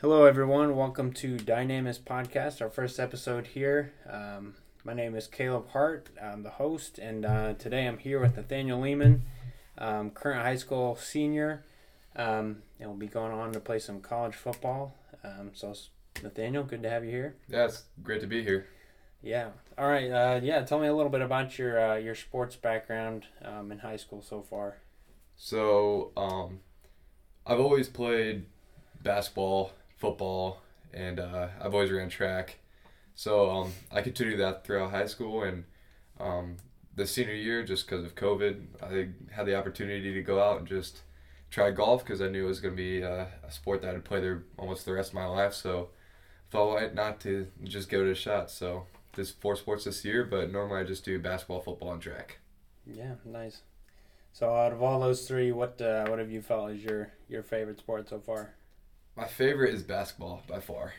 Hello, everyone. Welcome to Dynamis Podcast, our first episode here. Um, my name is Caleb Hart. I'm the host, and uh, today I'm here with Nathaniel Leman, um, current high school senior, um, and we'll be going on to play some college football. Um, so, Nathaniel, good to have you here. Yeah, it's great to be here. Yeah. All right. Uh, yeah. Tell me a little bit about your uh, your sports background um, in high school so far. So, um, I've always played basketball football, and uh, I've always ran track. So um, I continued that throughout high school and um, the senior year, just because of COVID, I had the opportunity to go out and just try golf because I knew it was going to be uh, a sport that I'd play there almost the rest of my life. So I thought why not to just give it a shot. So there's four sports this year, but normally I just do basketball, football, and track. Yeah, nice. So out of all those three, what uh, what have you felt is your your favorite sport so far? My favorite is basketball by far.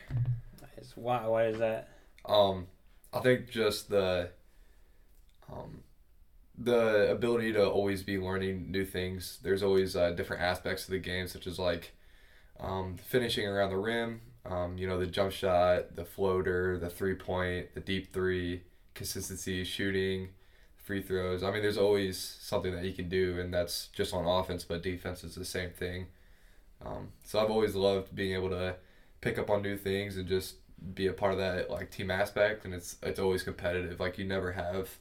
Nice. Why? Why is that? Um, I think just the um, the ability to always be learning new things. There's always uh, different aspects of the game, such as like um, finishing around the rim. Um, you know, the jump shot, the floater, the three point, the deep three, consistency, shooting, free throws. I mean, there's always something that you can do, and that's just on offense, but defense is the same thing. Um, so I've always loved being able to pick up on new things and just be a part of that like team aspect and it's it's always competitive. Like you never have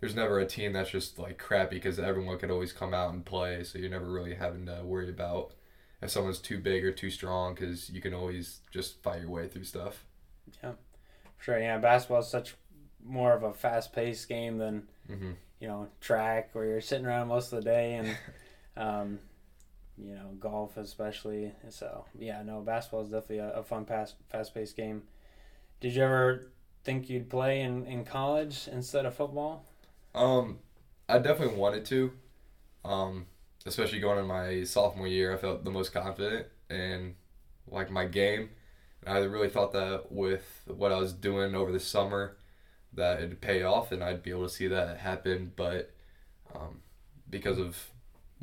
there's never a team that's just like crappy because everyone could always come out and play so you're never really having to worry about if someone's too big or too strong because you can always just fight your way through stuff. Yeah sure yeah basketball is such more of a fast-paced game than mm-hmm. you know track where you're sitting around most of the day and um, you know, golf especially. So yeah, no, basketball is definitely a, a fun, fast, fast-paced game. Did you ever think you'd play in, in college instead of football? Um, I definitely wanted to. Um, especially going in my sophomore year, I felt the most confident in like my game. And I really thought that with what I was doing over the summer, that it'd pay off and I'd be able to see that happen. But um, because of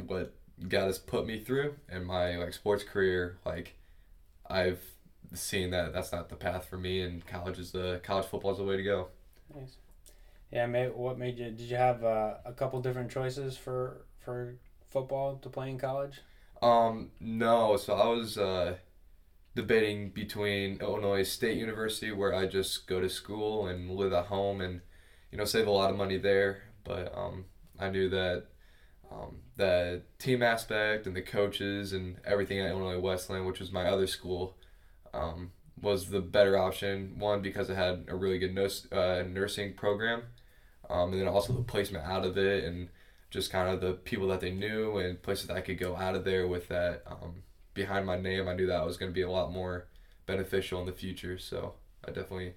what God has put me through in my like sports career, like I've seen that that's not the path for me, and college is the college football is the way to go. Nice. Yeah, may, what made you? Did you have uh, a couple different choices for for football to play in college? Um, no. So I was uh, debating between Illinois State University, where I just go to school and live at home, and you know save a lot of money there. But um, I knew that um, the team aspect and the coaches and everything at Illinois Wesleyan, which was my other school, um, was the better option. One because it had a really good nurse, uh, nursing program, um, and then also the placement out of it and just kind of the people that they knew and places that I could go out of there with that um, behind my name. I knew that was going to be a lot more beneficial in the future. So I definitely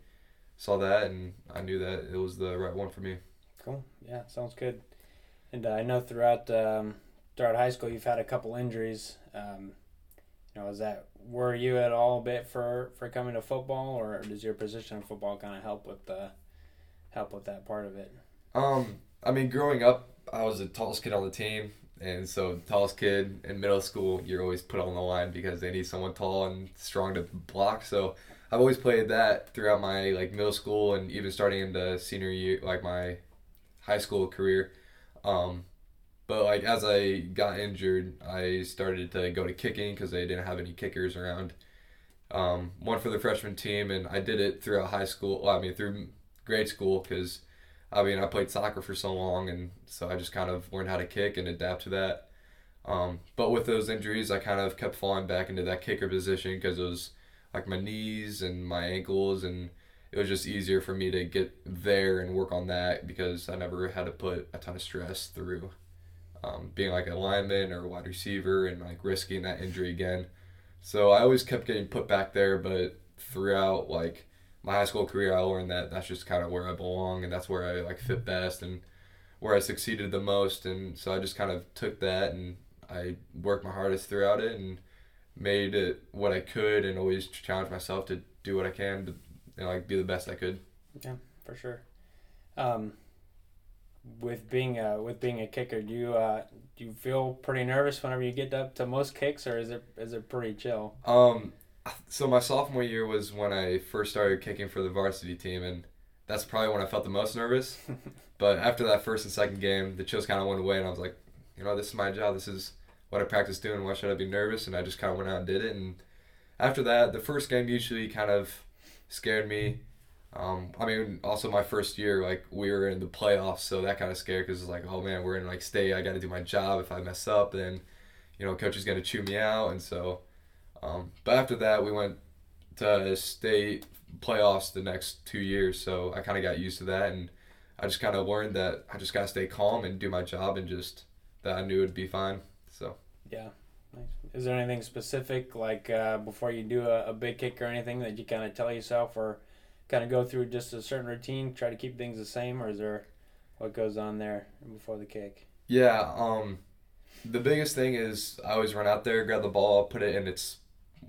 saw that and I knew that it was the right one for me. Cool. Yeah, sounds good. And uh, I know throughout um, throughout high school you've had a couple injuries. Um, you know, is that were you at all a bit for for coming to football, or does your position in football kind of help with the help with that part of it? Um, I mean, growing up, I was the tallest kid on the team, and so tallest kid in middle school, you're always put on the line because they need someone tall and strong to block. So I've always played that throughout my like middle school and even starting into senior year, like my high school career. Um, but like as I got injured, I started to go to kicking because they didn't have any kickers around. Um, one for the freshman team, and I did it throughout high school. Well, I mean through grade school because I mean I played soccer for so long, and so I just kind of learned how to kick and adapt to that. Um, but with those injuries, I kind of kept falling back into that kicker position because it was like my knees and my ankles and it was just easier for me to get there and work on that because I never had to put a ton of stress through um, being like a lineman or a wide receiver and like risking that injury again. So I always kept getting put back there, but throughout like my high school career, I learned that that's just kind of where I belong and that's where I like fit best and where I succeeded the most. And so I just kind of took that and I worked my hardest throughout it and made it what I could and always challenged myself to do what I can to and like be the best I could. Yeah, for sure. Um, with being a with being a kicker, do you uh, do you feel pretty nervous whenever you get up to most kicks, or is it is it pretty chill? Um, So my sophomore year was when I first started kicking for the varsity team, and that's probably when I felt the most nervous. but after that first and second game, the chills kind of went away, and I was like, you know, this is my job. This is what I practice doing. Why should I be nervous? And I just kind of went out and did it. And after that, the first game usually kind of scared me. Um, I mean, also my first year, like we were in the playoffs, so that kind of scared because it's like, oh man, we're in like state. I got to do my job. If I mess up, then you know, coach is gonna chew me out. And so, um, but after that, we went to state playoffs the next two years, so I kind of got used to that, and I just kind of learned that I just gotta stay calm and do my job, and just that I knew it'd be fine. So yeah. Nice. Is there anything specific like uh, before you do a, a big kick or anything that you kind of tell yourself or kind of go through just a certain routine, try to keep things the same, or is there what goes on there before the kick? Yeah, um, the biggest thing is I always run out there, grab the ball, put it in its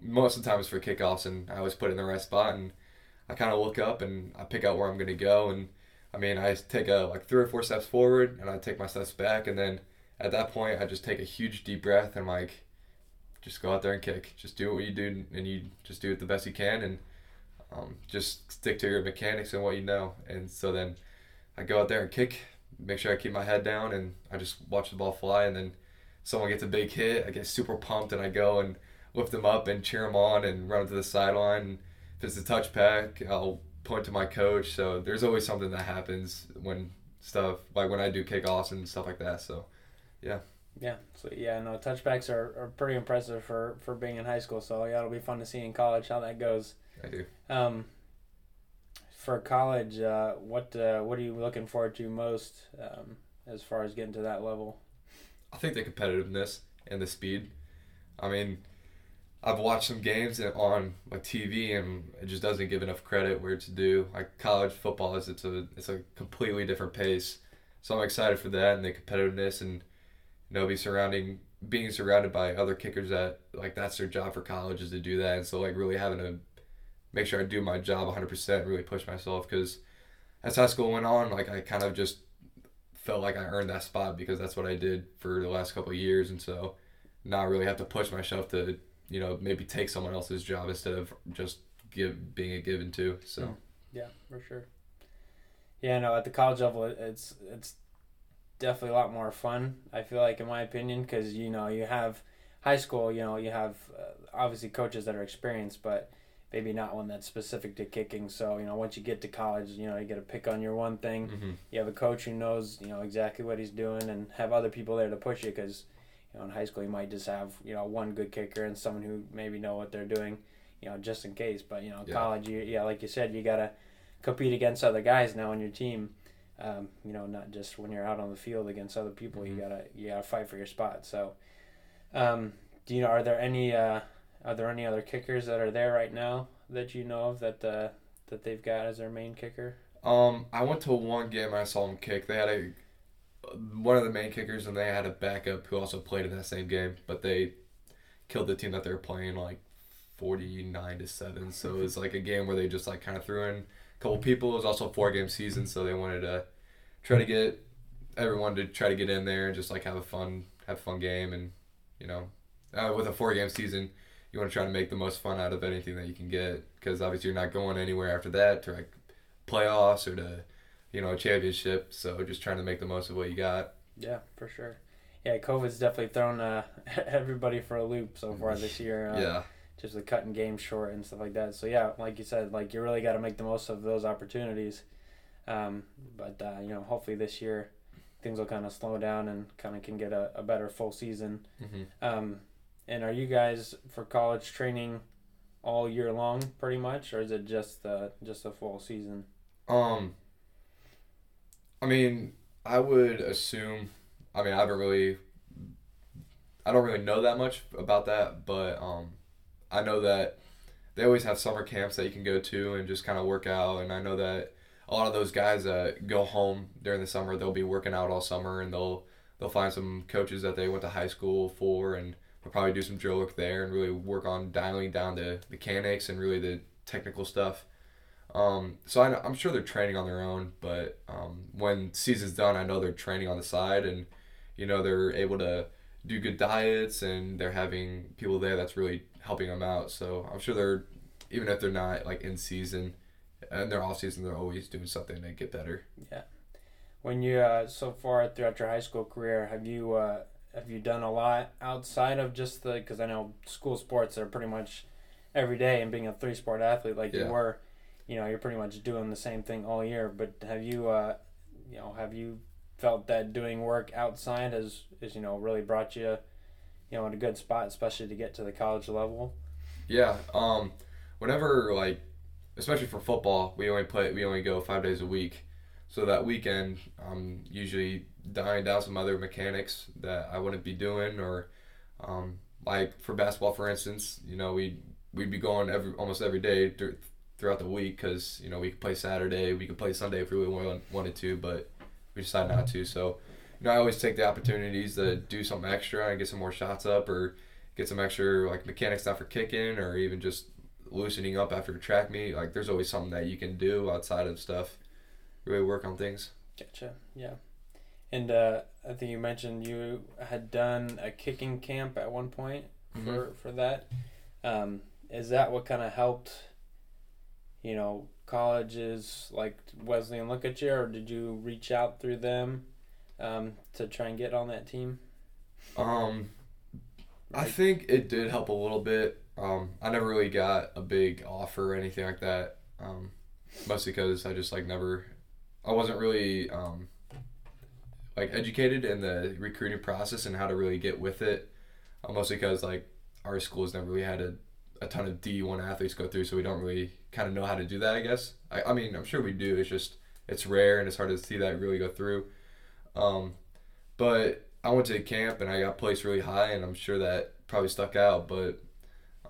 most of the time for kickoffs, and I always put it in the right spot, and I kind of look up and I pick out where I'm gonna go, and I mean I take a like three or four steps forward, and I take my steps back, and then at that point I just take a huge deep breath and like just go out there and kick, just do what you do, and you just do it the best you can, and um, just stick to your mechanics and what you know. And so then I go out there and kick, make sure I keep my head down, and I just watch the ball fly. And then someone gets a big hit, I get super pumped, and I go and lift them up and cheer them on and run to the sideline. If it's a touchback, I'll point to my coach. So there's always something that happens when stuff like when I do kickoffs and stuff like that. So yeah. Yeah. So yeah, no, touchbacks are, are pretty impressive for, for being in high school. So yeah, it'll be fun to see in college how that goes. I do. Um, for college, uh, what uh, what are you looking forward to most um, as far as getting to that level? I think the competitiveness and the speed. I mean, I've watched some games on like TV and it just doesn't give enough credit where it's due. Like college football is it's a it's a completely different pace. So I'm excited for that and the competitiveness and know be surrounding being surrounded by other kickers that like that's their job for college is to do that. And so like really having to make sure I do my job 100% really push myself because as high school went on like I kind of just felt like I earned that spot because that's what I did for the last couple years. And so not really have to push myself to you know maybe take someone else's job instead of just give being a given to so. Yeah for sure. Yeah no at the college level it's it's definitely a lot more fun. I feel like, in my opinion, because you know you have high school, you know you have uh, obviously coaches that are experienced, but maybe not one that's specific to kicking. So you know once you get to college, you know you get to pick on your one thing. Mm-hmm. You have a coach who knows you know exactly what he's doing, and have other people there to push you because. You know, in high school, you might just have you know one good kicker and someone who maybe know what they're doing, you know, just in case. But you know, yeah. college, you yeah, like you said, you gotta compete against other guys now on your team um, you know, not just when you're out on the field against other people. Mm-hmm. You gotta you gotta fight for your spot. So, um, do you know? Are there any uh, are there any other kickers that are there right now that you know of that uh, that they've got as their main kicker? Um, I went to one game and I saw them kick. They had a one of the main kickers and they had a backup who also played in that same game, but they killed the team that they were playing like forty nine to seven. So it was like a game where they just like kind of threw in a couple people. It was also a four game season, so they wanted to try to get everyone to try to get in there and just like have a fun have a fun game and you know uh, with a four game season you want to try to make the most fun out of anything that you can get because obviously you're not going anywhere after that to like playoffs or to you know a championship so just trying to make the most of what you got yeah for sure yeah covid's definitely thrown uh, everybody for a loop so far this year uh, yeah just the cutting game short and stuff like that. So yeah, like you said, like you really got to make the most of those opportunities. Um, but uh, you know, hopefully this year things will kind of slow down and kind of can get a, a better full season. Mm-hmm. Um, and are you guys for college training all year long, pretty much, or is it just uh, just a full season? Um, I mean, I would assume. I mean, I haven't really. I don't really know that much about that, but um, I know that they always have summer camps that you can go to and just kind of work out. And I know that a lot of those guys that go home during the summer, they'll be working out all summer and they'll they'll find some coaches that they went to high school for and they'll probably do some drill work there and really work on dialing down the mechanics and really the technical stuff. Um, so I, am sure they're training on their own, but um, when season's done, I know they're training on the side and you know they're able to do good diets and they're having people there that's really helping them out. So I'm sure they're even if they're not like in season and they're off season, they're always doing something to get better. Yeah. When you uh, so far throughout your high school career, have you uh, have you done a lot outside of just the? Because I know school sports are pretty much every day, and being a three sport athlete like Yeah. you were, you know, you're pretty much doing the same thing all year. But have you, uh, you know, have you felt that doing work outside has, is you know really brought you, you know, in a good spot, especially to get to the college level? Yeah. Um, whenever like, especially for football, we only play. We only go five days a week. So that weekend, I'm usually dying down some other mechanics that I wouldn't be doing, or um, like for basketball, for instance, you know, we we'd be going every almost every day dur- throughout the week because you know we could play Saturday, we could play Sunday if we really wanted to, but we decided not to. So, you know, I always take the opportunities to do something extra and get some more shots up, or get some extra like mechanics down for kicking, or even just loosening up after track meet. Like, there's always something that you can do outside of stuff. Really work on things. Gotcha. Yeah. And uh, I think you mentioned you had done a kicking camp at one point for for that. Um, is that what kind of helped? You know, colleges like Wesleyan look at you, or did you reach out through them um, to try and get on that team? Um, I think it did help a little bit. Um, I never really got a big offer or anything like that. Um, mostly because I just like never, I wasn't really um, like educated in the recruiting process and how to really get with it. Uh, mostly because like our schools never really had a, a ton of D one athletes go through, so we don't really kind of know how to do that. I guess. I, I mean, I'm sure we do. It's just it's rare and it's hard to see that really go through. Um, but I went to camp and I got placed really high, and I'm sure that probably stuck out. But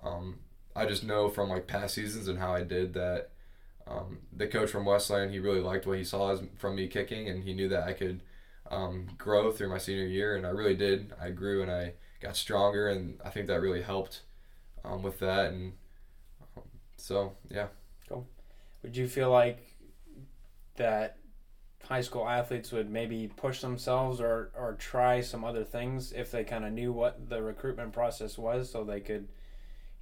um, I just know from like past seasons and how I did that um, the coach from Wesleyan he really liked what he saw from me kicking, and he knew that I could um, grow through my senior year, and I really did. I grew and I got stronger, and I think that really helped um, with that. And um, so yeah, Cool. Would you feel like that high school athletes would maybe push themselves or, or try some other things if they kind of knew what the recruitment process was so they could,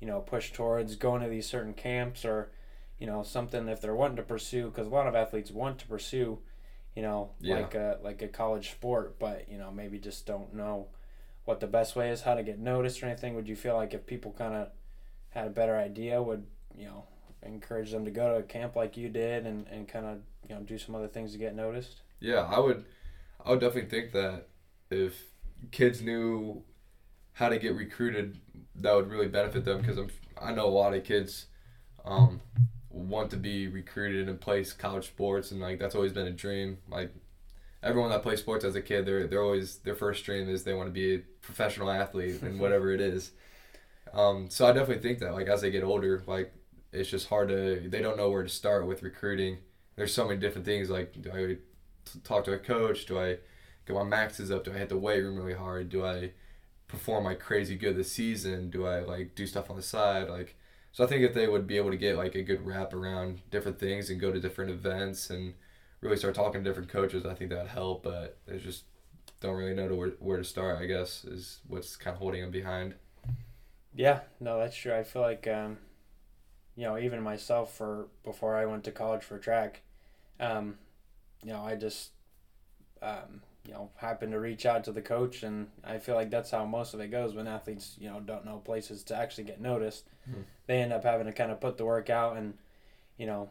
you know, push towards going to these certain camps or, you know, something if they're wanting to pursue because a lot of athletes want to pursue, you know, Yeah. like a like a college sport, but you know maybe just don't know what the best way is, how to get noticed or anything. Would you feel like if people kind of had a better idea, would you know encourage them to go to a camp like you did and, and kind of you know do some other things to get noticed? Yeah, I would I would definitely think that if kids knew how to get recruited, that would really benefit them because I'm I know a lot of kids um, want to be recruited and play college sports and like that's always been a dream. Like everyone that plays sports as a kid, they're they're always their first dream is they want to be a professional athlete and whatever it is. Um, so I definitely think that like as they get older, like it's just hard to they don't know where to start with recruiting. There's so many different things like do I t- talk to a coach? Do I get my maxes up? Do I hit the weight room really hard? Do I perform like crazy good this season? Do I like do stuff on the side? Like so I think if they would be able to get like a good wrap around different things and go to different events and really start talking to different coaches, I think that would help. But they just don't really know to where, where to start. I guess is what's kind of holding them behind. Yeah, no, that's true. I feel like, um, you know, even myself for before I went to college for track, um, you know, I just, um, you know, happen to reach out to the coach, and I feel like that's how most of it goes when athletes, you know, don't know places to actually get noticed. Mhm. They end up having to kind of put the work out and, you know,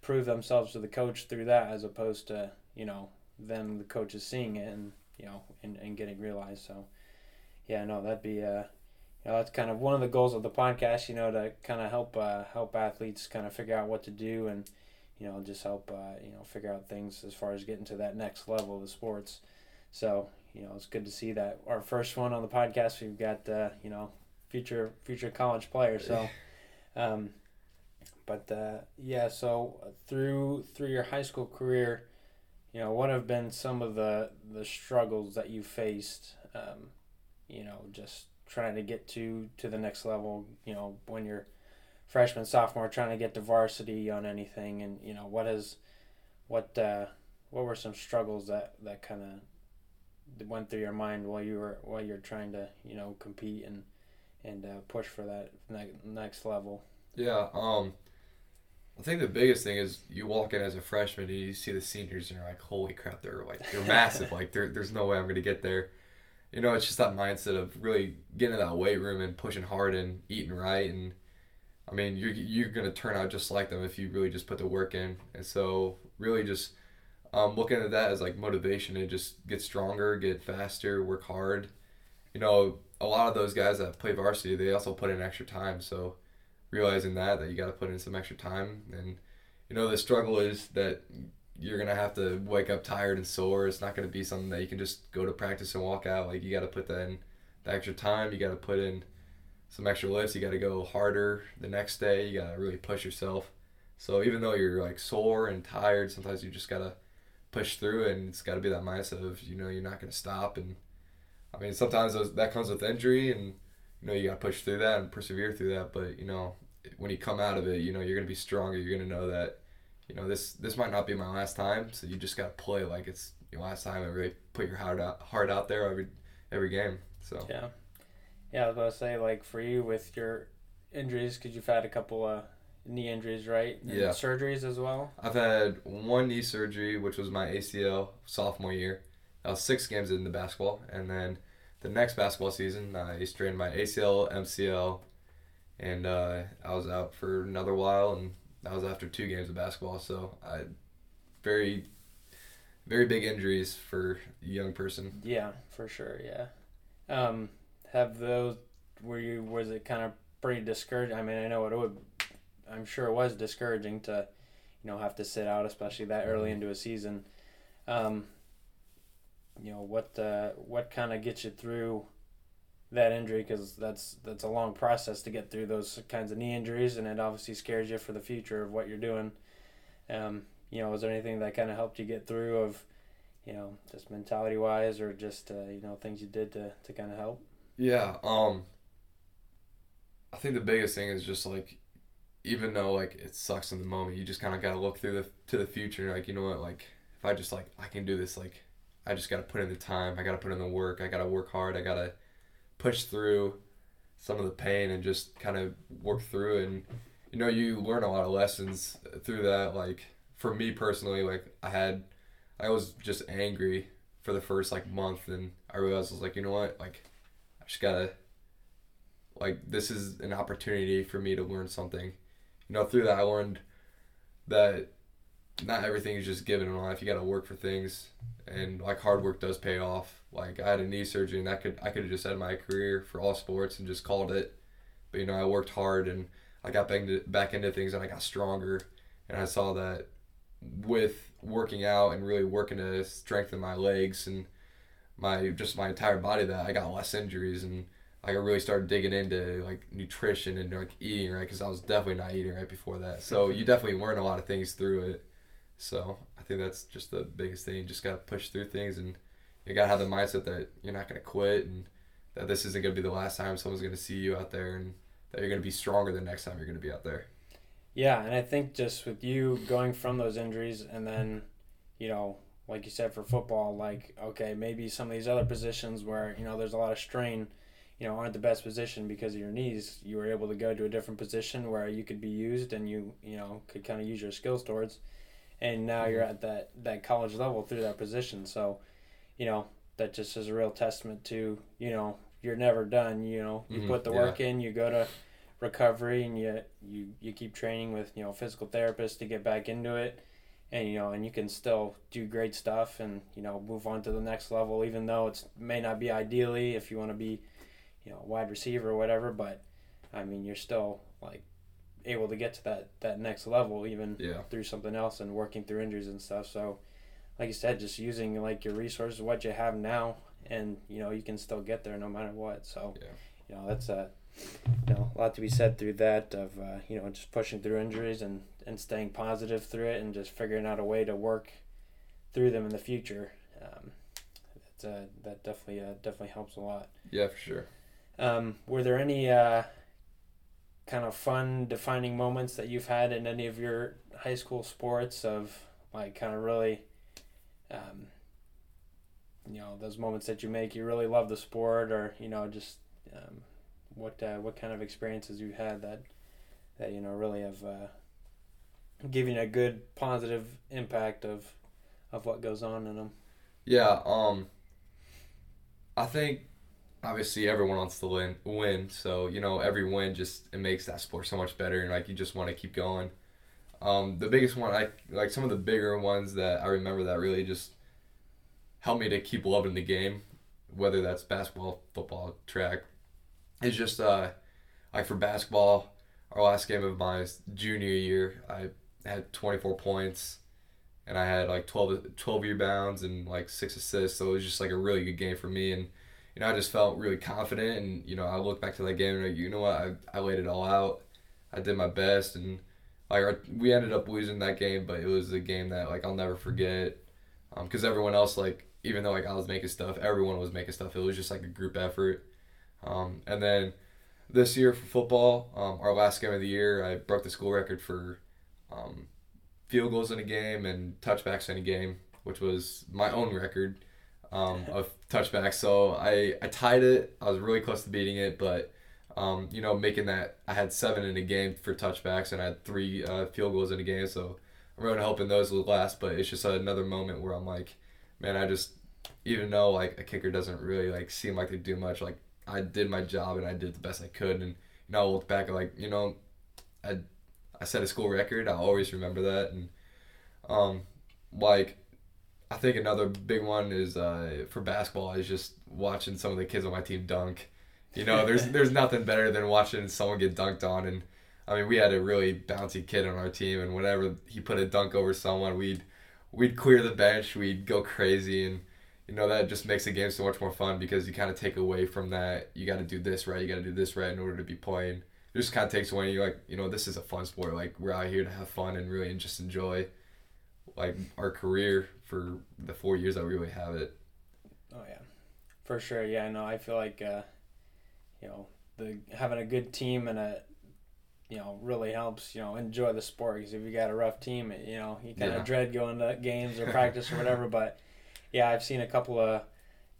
prove themselves to the coach through that, as opposed to, you know, them the coaches seeing it and you know and, and getting realized. So, yeah, no, that'd be uh you know, that's kind of one of the goals of the podcast, you know, to kind of help uh, help athletes kind of figure out what to do and, you know, just help uh, you know figure out things as far as getting to that next level of the sports. So you know, it's good to see that our first one on the podcast, we've got uh, you know future future college players. So, um, but uh, yeah, so through through your high school career, you know, what have been some of the the struggles that you faced? Um, you know, just trying to get to to the next level you know when you're freshman sophomore trying to get to varsity on anything and you know what is what uh what were some struggles that that kind of went through your mind while you were while you're trying to you know compete and and uh, push for that ne- next level. Yeah. Um, I think the biggest thing is you walk in as a freshman and you see the seniors and you're like, holy crap, they're like they're massive. like there, there's no way I'm gonna get there. You know, it's just that mindset of really getting in that weight room and pushing hard and eating right and. I mean, you're, you're going to turn out just like them if you really just put the work in. And so, really, just um, looking at that as like motivation to just get stronger, get faster, work hard. You know, a lot of those guys that play varsity, they also put in extra time. So realizing that that you got to put in some extra time, and you know the struggle is that you're gonna have to wake up tired and sore. It's not gonna be something that you can just go to practice and walk out. Like you got to put that in the extra time. You got to put in some extra lifts. You got to go harder the next day. You got to really push yourself. So even though you're like sore and tired, sometimes you just gotta push through, and it's got to be that mindset of you know you're not gonna stop. And I mean sometimes those, that comes with injury, and you know you got to push through that and persevere through that. But you know when you come out of it, you know you're gonna be stronger. You're gonna know that you know this this might not be my last time. So you just gotta play like it's your last time and really put your heart out heart out there every every game. So yeah, yeah. I was about to say like for you with your injuries, because you've had a couple of knee injuries, right? And Yeah. Surgeries as well. I've had one knee surgery, which was my ACL sophomore year. I was six games into basketball, and then the next basketball season, I strained my ACL, MCL, and uh, I was out for another while, and that was after two games of basketball. So I very, very big injuries for a young person. Yeah, for sure. Yeah. Um, have those? Were you? Was it kind of pretty discouraging? I mean, I know it would. I'm sure it was discouraging to, you know, have to sit out, especially that early Mm-hmm. into a season. Um, you know what? Uh, what kind of gets you through that injury? Because that's that's a long process to get through those kinds of knee injuries, and it obviously scares you for the future of what you're doing. Um, you know, was there anything that kind of helped you get through of? you know, just mentality wise or just uh, you know things you did to, to kind of help? Yeah. Um. I think the biggest thing is just like, even though like it sucks in the moment, you just kind of gotta look through the to the future. Like you know what, like if I just like I can do this, like I just gotta put in the time. I gotta put in the work. I gotta work hard. I gotta push through some of the pain and just kind of work through it. And you know, you learn a lot of lessons through that. Like for me personally, like I had, I was just angry for the first like month, and I realized I was like, you know what, like just gotta like this is an opportunity for me to learn something. You know, through that I learned that not everything is just given in life. You gotta work for things and like hard work does pay off. Like I had a knee surgery and that could I could have just ended my career for all sports and just called it. But you know, I worked hard and I got back into, back into things and I got stronger and I saw that with working out and really working to strengthen my legs and my just my entire body that I got less injuries and like I really started digging into like nutrition and like eating right because I was definitely not eating right before that. So you definitely learn a lot of things through it. So I think that's just the biggest thing. You just gotta push through things and you gotta have the mindset that you're not gonna quit and that this isn't gonna be the last time someone's gonna see you out there and that you're gonna be stronger the next time you're gonna be out there. Yeah, and I think just with you going from those injuries and then, you know, like you said for football, like okay, maybe some of these other positions where you know there's a lot of strain, you know, aren't the best position because of your knees. You were able to go to a different position where you could be used and you you know could kind of use your skills towards, and now you're at that that college level through that position. So, you know, that just is a real testament to you know you're never done. You know, you Mhm, put the yeah. work in, you go to recovery and you, you you keep training with you know physical therapists to get back into it and you know and you can still do great stuff and you know move on to the next level even though it's may not be ideally if you want to be you know wide receiver or whatever but i mean you're still like able to get to that that next level even Yeah. through something else and working through injuries and stuff so like you said just using like your resources what you have now and you know you can still get there no matter what so Yeah. you know that's a you know a lot to be said through that of uh, you know just pushing through injuries and and staying positive through it and just figuring out a way to work through them in the future um, that, uh, that definitely uh, definitely helps a lot Yeah, for sure. um, were there any uh, kind of fun defining moments that you've had in any of your high school sports of like kind of really um, you know those moments that you make you really love the sport or you know just um, what uh, what kind of experiences you had that that you know really have given a good positive impact of of what goes on in them. Yeah, um, I think obviously everyone wants to win, win. So you know every win just it makes that sport so much better, and like you just want to keep going. Um, the biggest one, I like some of the bigger ones that I remember that really just helped me to keep loving the game, whether that's basketball, football, track. It's just uh, like for basketball, our last game of my junior year, I had 24 points and I had like 12, 12 rebounds and like six assists. So it was just like a really good game for me. And, you know, I just felt really confident. And, you know, I look back to that game and like, you know what, I, I laid it all out. I did my best. And, like, our, we ended up losing that game, but it was a game that, like, I'll never forget. Because um, everyone else, like, even though, like, I was making stuff, everyone was making stuff. It was just, like, a group effort. Um, and then this year for football, um, our last game of the year, I broke the school record for um, field goals in a game and touchbacks in a game, which was my own record um, of touchbacks. So I, I tied it. I was really close to beating it, but um, you know, making that I had seven in a game for touchbacks and I had three uh, field goals in a game. So I'm really hoping those will last. But it's just another moment where I'm like, man, I just even though like a kicker doesn't really like seem like they do much, like I did my job and I did the best I could. And you know, I look back like you know, I I set a school record. I always remember that, and um, like I think another big one is uh, for basketball is just watching some of the kids on my team dunk. You know, there's there's nothing better than watching someone get dunked on, and I mean we had a really bouncy kid on our team, and whenever he put a dunk over someone, we'd we'd clear the bench, we'd go crazy, and you know that just makes the game so much more fun because you kind of take away from that. You got to do this right, you got to do this right in order to be playing it just kind of takes away. You're like, you know, this is a fun sport. Like we're out here to have fun and really just enjoy, like our career for the four years that we really have it. Oh yeah, for sure. Yeah, no, I feel like, uh, you know, the having a good team and a, you know, really helps. You know, enjoy the sport because if you got a rough team, you know, you kind of yeah. dread going to games or practice or whatever. But yeah, I've seen a couple of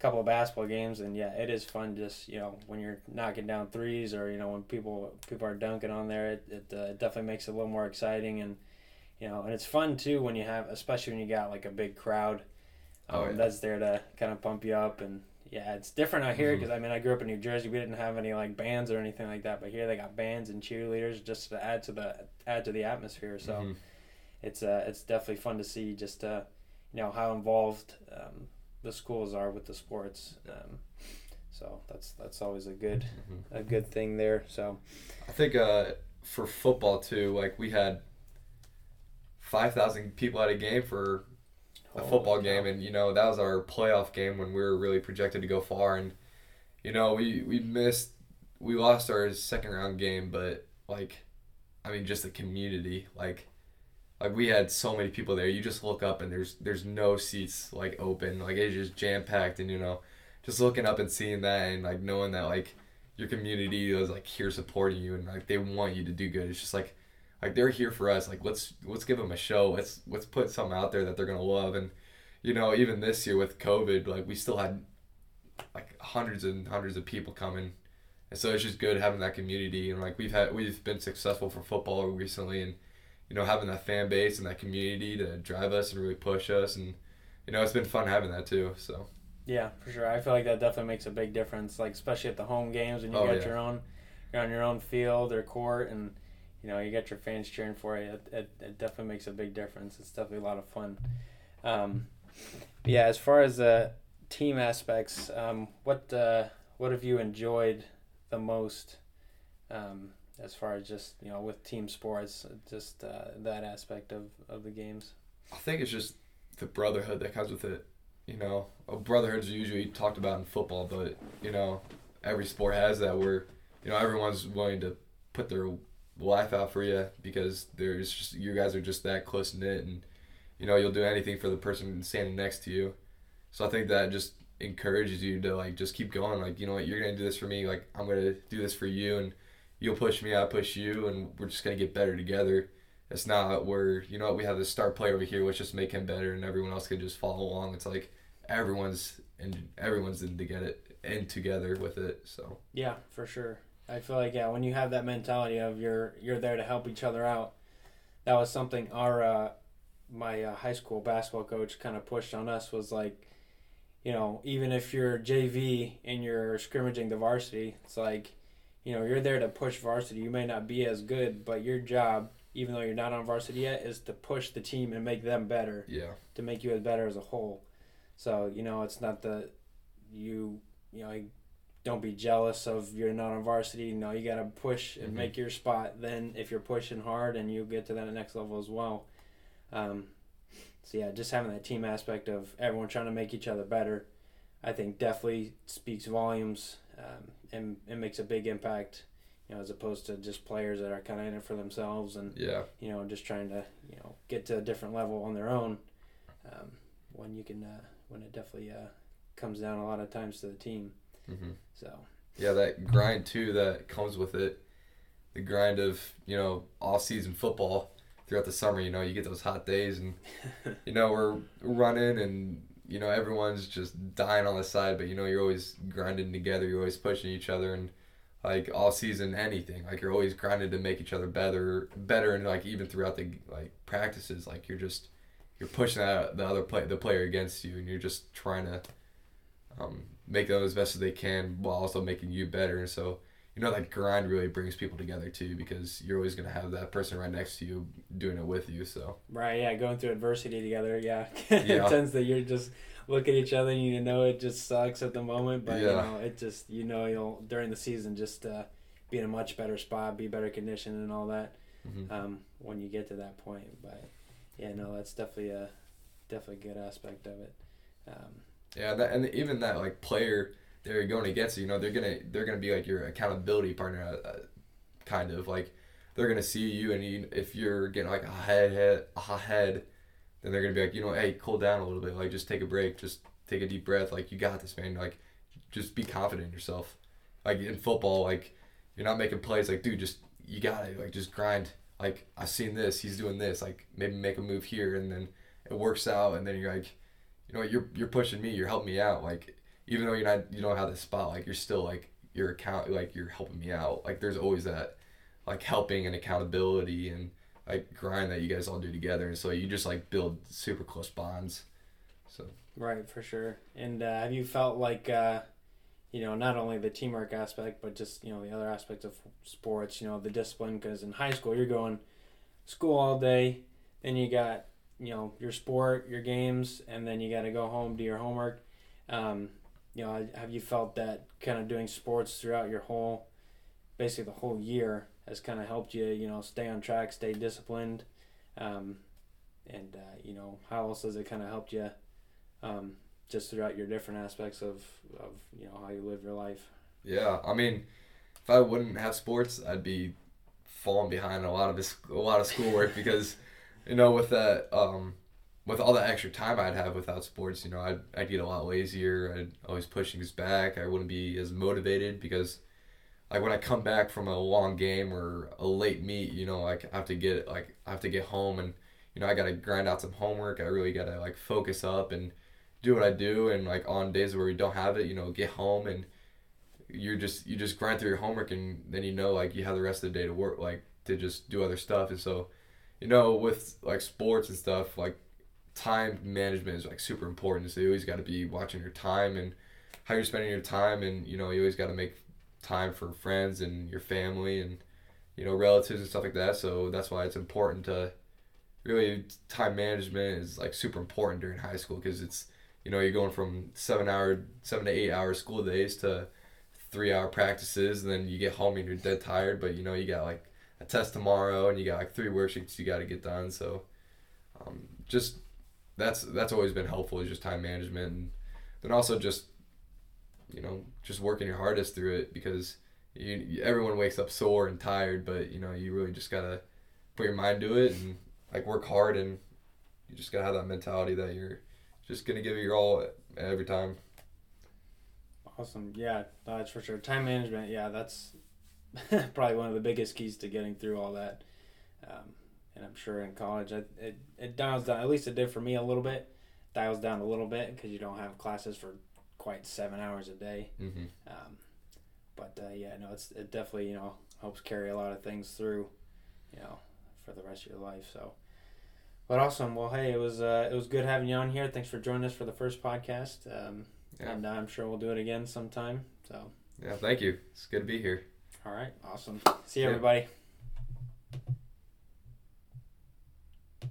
couple of basketball games and yeah it is fun just you know when you're knocking down threes or you know when people people are dunking on there it, it uh, definitely makes it a little more exciting and you know and it's fun too when you have especially when you got like a big crowd oh, um, oh, yeah. that's there to kind of pump you up and yeah it's different out here because mm-hmm. i mean i grew up in new jersey we didn't have any like bands or anything like that but here they got bands and cheerleaders just to add to the add to the atmosphere so mm-hmm. it's uh it's definitely fun to see just uh you know how involved um, the schools are with the sports. Um, so that's that's always a good mm-hmm. a good thing there. So I think uh, for football too, like we had five thousand people at a game for a oh, football game, and you know that was our playoff game when we were really projected to go far, and you know we we missed we lost our second round game, but like I mean just the community like like we had so many people there. You just look up and there's there's no seats like open. Like it's just jam packed and you know, just looking up and seeing that and like knowing that like your community is like here supporting you and like they want you to do good. It's just like like they're here for us. Like let's let's give them a show. Let's let's put something out there that they're gonna love. And you know, even this year with COVID, like we still had like hundreds and hundreds of people coming. And so it's just good having that community and like we've had we've been successful for football recently and you know, having that fan base and that community to drive us and really push us. And, you know, it's been fun having that too. So. Yeah, for sure. I feel like that definitely makes a big difference. Like especially at the home games when you oh, got yeah. your own, you're on your own field or court, and you know you got your fans cheering for you. It, it, it definitely makes a big difference. It's definitely a lot of fun. Um, yeah, as far as the team aspects, um, what uh, what have you enjoyed the most? Um, as far as just you know with team sports, just uh, that aspect of, of the games. I think it's just the brotherhood that comes with it. You know, brotherhood's usually talked about in football, but you know, every sport has that where you know everyone's willing to put their life out for you because there's just you guys are just that close knit and you know you'll do anything for the person standing next to you. So I think that just encourages you to like just keep going. Like you know what, you're gonna do this for me. Like I'm gonna do this for you and you'll push me, I push you, and we're just gonna get better together. It's not where you know what we have this star player over here, let's just make him better, and everyone else can just follow along. It's like everyone's and everyone's in to get it in together with it. So Yeah, for sure. I feel like yeah, when you have that mentality of you're you're there to help each other out, that was something our uh, my uh, high school basketball coach kind of pushed on us was like, you know, even if you're JV and you're scrimmaging the varsity, it's like, you know, you're there to push varsity. You may not be as good, but your job, even though you're not on varsity yet, is to push the team and make them better yeah, to make you as better as a whole. So you know, it's not the you you know don't be jealous of you're not on varsity. Know, you got to push and Mhm. make your spot. Then if you're pushing hard, and you get to that next level as well. Um, so yeah, just having that team aspect of everyone trying to make each other better, I think definitely speaks volumes um, and it makes a big impact. You know, as opposed to just players that are kind of in it for themselves and yeah, you know, just trying to, you know, get to a different level on their own. Um, when you can, uh, when it definitely uh, comes down a lot of times to the team. hmm So yeah. That grind too that comes with it, the grind of you know off season football throughout the summer. You know, you get those hot days, and you know we're running, and you know everyone's just dying on the side, but you know you're always grinding together. You're always pushing each other, and like all season anything like you're always grinding to make each other better better and like even throughout the like practices like you're just you're pushing that the other play the player against you and you're just trying to um, make them as best as they can while also making you better and so you know that grind really brings people together too because you're always going to have that person right next to you doing it with you so right, yeah, going through adversity together, yeah, Yeah. it tends that you're just look at each other and you know it just sucks at the moment, but you know it just you know you'll during the season just uh, be in a much better spot, be better conditioned and all that. mhm. um, when you get to that point. But yeah, no, that's definitely a definitely a good aspect of it. Um, Yeah, that, and even that like player they're going against, you know, they're gonna they're gonna be like your accountability partner, uh, kind of like they're gonna see you, and you, if you're getting like a head, head a head, then they're gonna be like, you know, hey, cool down a little bit, like just take a break, just take a deep breath, like you got this, man, like just be confident in yourself. Like in football, like you're not making plays, like dude, just you got it, like just grind. Like I've seen this, he's doing this, like maybe make a move here, and then it works out, and then you're like you know, you're you're pushing me, you're helping me out. Like even though you're not you don't have this spot, like you're still like your account like you're helping me out. Like there's always that like helping and accountability and like grind that you guys all do together and so you just like build super close bonds. So right, for sure. And uh, have you felt like uh, you know not only the teamwork aspect, but just you know the other aspects of sports, you know the discipline? Because in high school you're going school all day, then you got you know your sport, your games, and then you got to go home do your homework. Um, you know, have you felt that kind of doing sports throughout your whole, basically the whole year, has kind of helped you, you know, stay on track, stay disciplined, um, and uh, you know, how else has it kind of helped you, um, just throughout your different aspects of of you know how you live your life? yeah, I mean, if I wouldn't have sports, I'd be falling behind a lot of this a lot of schoolwork because you know with that um with all the extra time I'd have without sports, you know, I'd, I'd get a lot lazier. I'd always push things back. I wouldn't be as motivated because, like, when I come back from a long game or a late meet, you know, like, I have to get, like, I have to get home and, you know, I got to grind out some homework. I really got to, like, focus up and do what I do. And, like, on days where we don't have it, you know, get home and you're just, you just grind through your homework and then, you know, like, you have the rest of the day to work, like, to just do other stuff. And so, you know, with, like, sports and stuff, like, time management is like super important. So you always got to be watching your time and how you're spending your time, and you know you always got to make time for friends and your family and you know relatives and stuff like that. So that's why it's important to really time management is like super important during high school because it's you know you're going from seven hour seven to eight hour school days to three hour practices and then you get home and you're dead tired but you know you got like a test tomorrow and you got like three worksheets you got to get done so um, just that's that's always been helpful is just time management and then also just you know just working your hardest through it because you, everyone wakes up sore and tired but you know you really just gotta put your mind to it and like work hard and you just gotta have that mentality that you're just gonna give it your all every time Awesome. Yeah, that's for sure. Time management. Yeah, that's probably one of the biggest keys to getting through all that. Um, and I'm sure in college, it, it, it dials down. At least it did for me a little bit. Dials down a little bit because you don't have classes for quite seven hours a day. Mm-hmm. Um, but uh, yeah, no, it's it definitely you know helps carry a lot of things through, you know, for the rest of your life. So, but awesome. Well, hey, it was uh, it was good having you on here. Thanks for joining us for the first podcast. Um, Yeah. And uh, I'm sure we'll do it again sometime. So, Yeah, thank you. It's good to be here. all right, awesome. See you, Yeah. everybody.